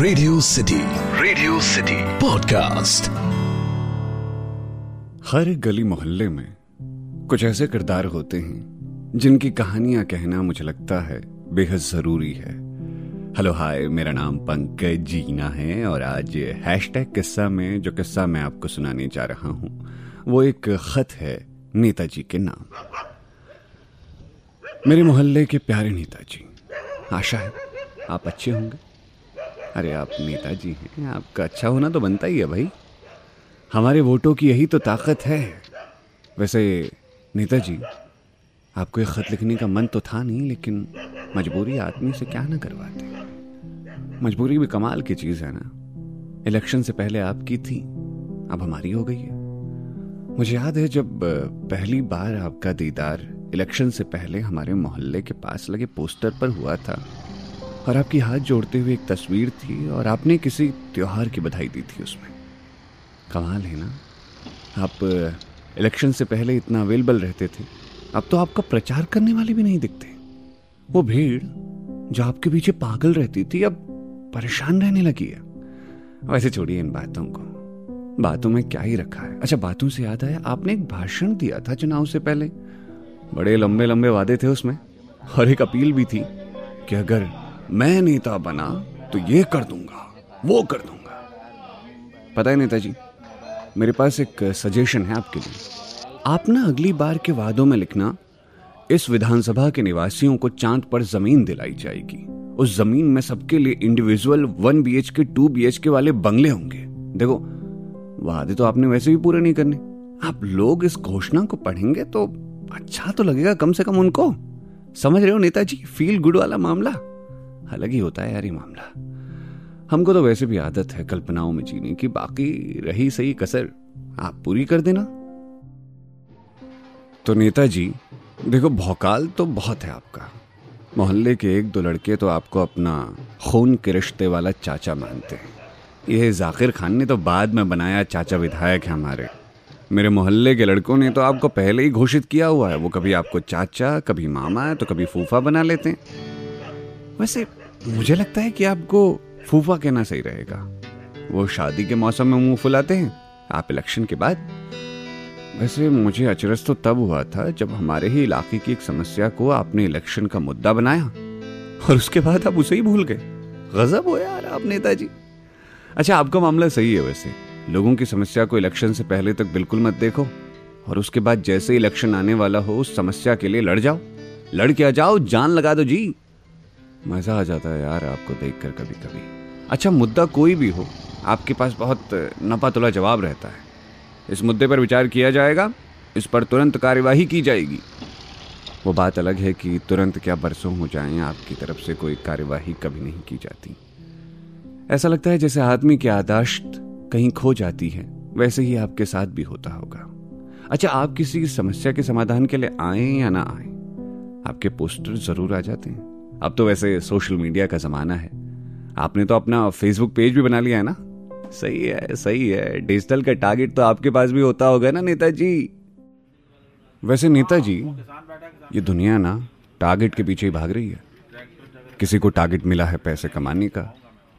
Radio city radio city podcast हर गली मोहल्ले में कुछ ऐसे किरदार होते हैं जिनकी कहानियाँ कहना मुझे लगता है बेहद ज़रूरी है। हेलो हाय मेरा नाम पंकज जीना है और आज हैशटैग किस्सा में, जो किस्सा मैं आपको सुनाने जा रहा हूँ, वो एक खत है नेताजी के नाम। मेरे मोहल्ले के प्यारे नेताजी, आशा है आप अच्छे होंगे। अरे आप नेताजी हैं। आपका अच्छा होना तो बनता ही है भाई। हमारे वोटों की यही तो ताकत है। वैसे नेताजी, आपको एक खत लिखने का मन तो था नहीं, लेकिन मजबूरी आदमी से क्या ना करवाते। मजबूरी भी कमाल की चीज़ है ना। इलेक्शन से पहले आपकी थी, अब हमारी हो गई है। मुझे याद है जब पहली बार आपका दीदार इलेक्शन से पहले हमारे मोहल्ले के पास लगे पोस्टर पर हुआ था। और आपकी हाथ जोड़ते हुए एक तस्वीर थी और आपने किसी त्योहार की बधाई दी थी उसमें। कमाल है ना? आप इलेक्शन से पहले इतना अवेलेबल रहते थे। अब तो आपका प्रचार करने वाले भी नहीं दिखते। वो भीड़ जो आपके पीछे पागल रहती थी, अब परेशान रहने लगी है। वैसे छोड़िए इन बातों को। बातों में क्या ही रखा है। अच्छा बातों से याद आया, आपने एक भाषण दिया था चुनाव से पहले। बड़े लंबे लंबे वादे थे उसमें। और एक अपील भी थी कि अगर मैं नेता बना तो ये कर दूँगा, वो कर दूँगा। पता है नेताजी, मेरे पास एक सजेशन है आपके लिए। आप ना अगली बार के वादों में लिखना, इस विधानसभा के निवासियों को चाँद पर ज़मीन दिलाई जाएगी। उस ज़मीन में सबके लिए individual one B H K two B H K वाले बंगले होंगे। देखो, वादे तो आपने वैसे भी पूरे नहीं करने। आप लोग इस घोषणा को पढ़ेंगे तो अच्छा तो लगेगा कम से कम उनको। समझ रहे हो नेताजी? फील गुड वाला मामला। अलग ही होता है यार ये मामला। हमको तो वैसे भी आदत है कल्पनाओं में जीने की, बाकी रही सही कसर, आप पूरी कर देना। तो नेताजी, देखो, भौकाल तो बहुत है आपका। मोहल्ले के एक दो लड़के तो आपको अपना खून के रिश्ते वाला चाचा मानते हैं। यह जाकिर खान ने तो बाद में बनाया चाचा विधायक है हमारे। मेरे मोहल्ले के लड़कों ने तो आपको पहले ही घोषित किया हुआ है, वो कभी आपको चाचा, कभी मामा तो कभी फूफा बना लेते हैं। वैसे, मुझे लगता है कि आपको फूफा कहना सही रहेगा। वो शादी के मौसम में मुँह फुलाते हैं। आप इलेक्शन के बाद। वैसे, मुझे अचरज तो तब हुआ था जब हमारे ही इलाके की एक समस्या को आपने इलेक्शन का मुद्दा बनाया। और उसके बाद आप उसे ही भूल गए। गजब हो यार आप, नेताजी। अच्छा आपका मामला सही है वैसे। लोगों की समस्या को इलेक्शन से पहले तक बिल्कुल मत देखो। और उसके बाद जैसे इलेक्शन आने वाला हो, उस समस्या के लिए लड़ जाओ। लड़ के आ जाओ, जान लगा दो, जी। मज़ा आ जाता है यार आपको देखकर कभी कभी अच्छा मुद्दा कोई भी हो, आपके पास बहुत नपातुला जवाब रहता है। इस मुद्दे पर विचार किया जाएगा, इस पर तुरंत कार्यवाही की जाएगी। वो बात अलग है कि तुरंत क्या बरसों हो जाएँ, आपकी तरफ़ से कोई कार्यवाही कभी नहीं की जाती। ऐसा लगता है जैसे आदमी की आदाश्त कहीं खो जाती है, वैसे ही आपके साथ भी होता होगा। अच्छा आप किसी समस्या के समाधान के लिए आए या ना आए? आपके पोस्टर ज़रूर आ जाते हैं। अब तो वैसे सोशल मीडिया का जमाना है। आपने तो अपना फेसबुक पेज भी बना लिया है ना? सही है सही है। डिजिटल का टारगेट तो आपके पास भी होता होगा ना, नेताजी? वैसे नेताजी, ये दुनिया ना टारगेट के पीछे ही भाग रही है। किसी को टारगेट मिला है पैसे कमाने का।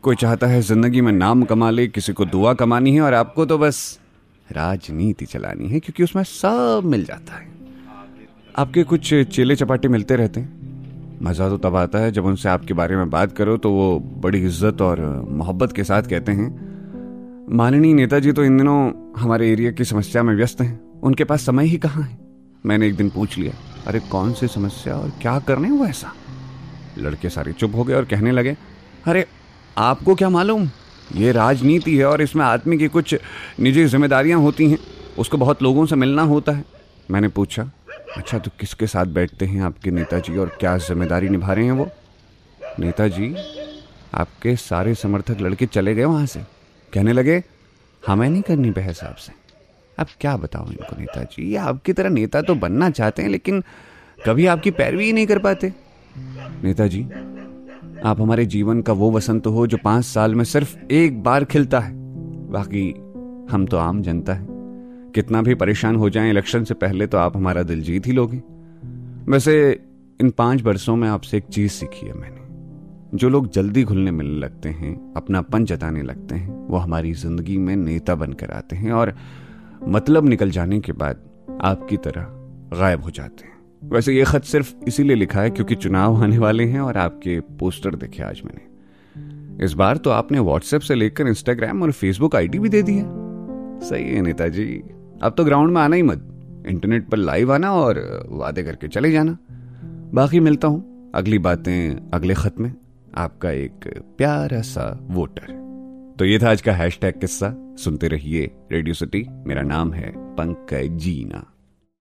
कोई चाहता है ज़िंदगी में नाम कमा ले, किसी को दुआ कमानी है और आपको तो बस राजनीति चलानी है, क्योंकि उसमें सब मिल जाता है। आपके कुछ चेले चपाटे मिलते रहते हैं? मज़ा तो तब आता है जब उनसे आपके बारे में बात करो तो वो बड़ी इज़्ज़त और मोहब्बत के साथ कहते हैं माननीय नेताजी तो इन दिनों हमारे एरिया की समस्या में व्यस्त हैं। उनके पास समय ही कहाँ है? मैंने एक दिन पूछ लिया, अरे, कौन सी समस्या और क्या करने वो ऐसा? लड़के सारे चुप हो गए और कहने लगे, अरे, आपको क्या मालूम? ये राजनीति है और इसमें आदमी की कुछ निजी जिम्मेदारियाँ होती हैं। उसको बहुत लोगों से मिलना होता है। मैंने पूछा अच्छा तो किसके साथ बैठते हैं आपके नेताजी और क्या ज़िम्मेदारी निभा रहे हैं वो? नेताजी, आपके सारे समर्थक लड़के चले गए वहाँ से। कहने लगे, हमें नहीं करनी बहस आपसे। अब क्या बताओ इनको नेताजी? ये आपकी तरह नेता तो बनना चाहते हैं, लेकिन कभी आपकी पैरवी ही नहीं कर पाते। नेताजी, आप हमारे जीवन का वो वसंत हो जो पाँच साल में सिर्फ़ एक बार खिलता है। बाकी, हम तो आम जनता है। कितना भी परेशान हो जाएँ इलेक्शन से पहले तो आप हमारा दिल जीत ही लोगे। वैसे, इन पाँच वर्षों में आपसे एक चीज़ सीखी है मैंने। जो लोग जल्दी घुलने मिलने लगते हैं, अपनापन जताने लगते हैं, वो हमारी ज़िंदगी में नेता बनकर आते हैं और मतलब निकल जाने के बाद आपकी तरह गायब हो जाते हैं। वैसे ये खत सिर्फ़ इसीलिए लिखा है क्योंकि चुनाव आने वाले हैं और आपके पोस्टर देखे आज मैंने। इस बार तो आपने व्हाट्सएप से लेकर इंस्टाग्राम और फेसबुक आईडी भी दे दी है। सही है नेताजी। अब तो ग्राउंड में आना ही मत। इंटरनेट पर लाइव आना और वादे करके चले जाना। बाकी मिलता हूँ। अगली बातें अगले खत में। आपका एक प्यारा सा वोटर तो ये था आज का हैशटैग किस्सा। सुनते रहिए रेडियो सिटी मेरा नाम है पंकज जीना।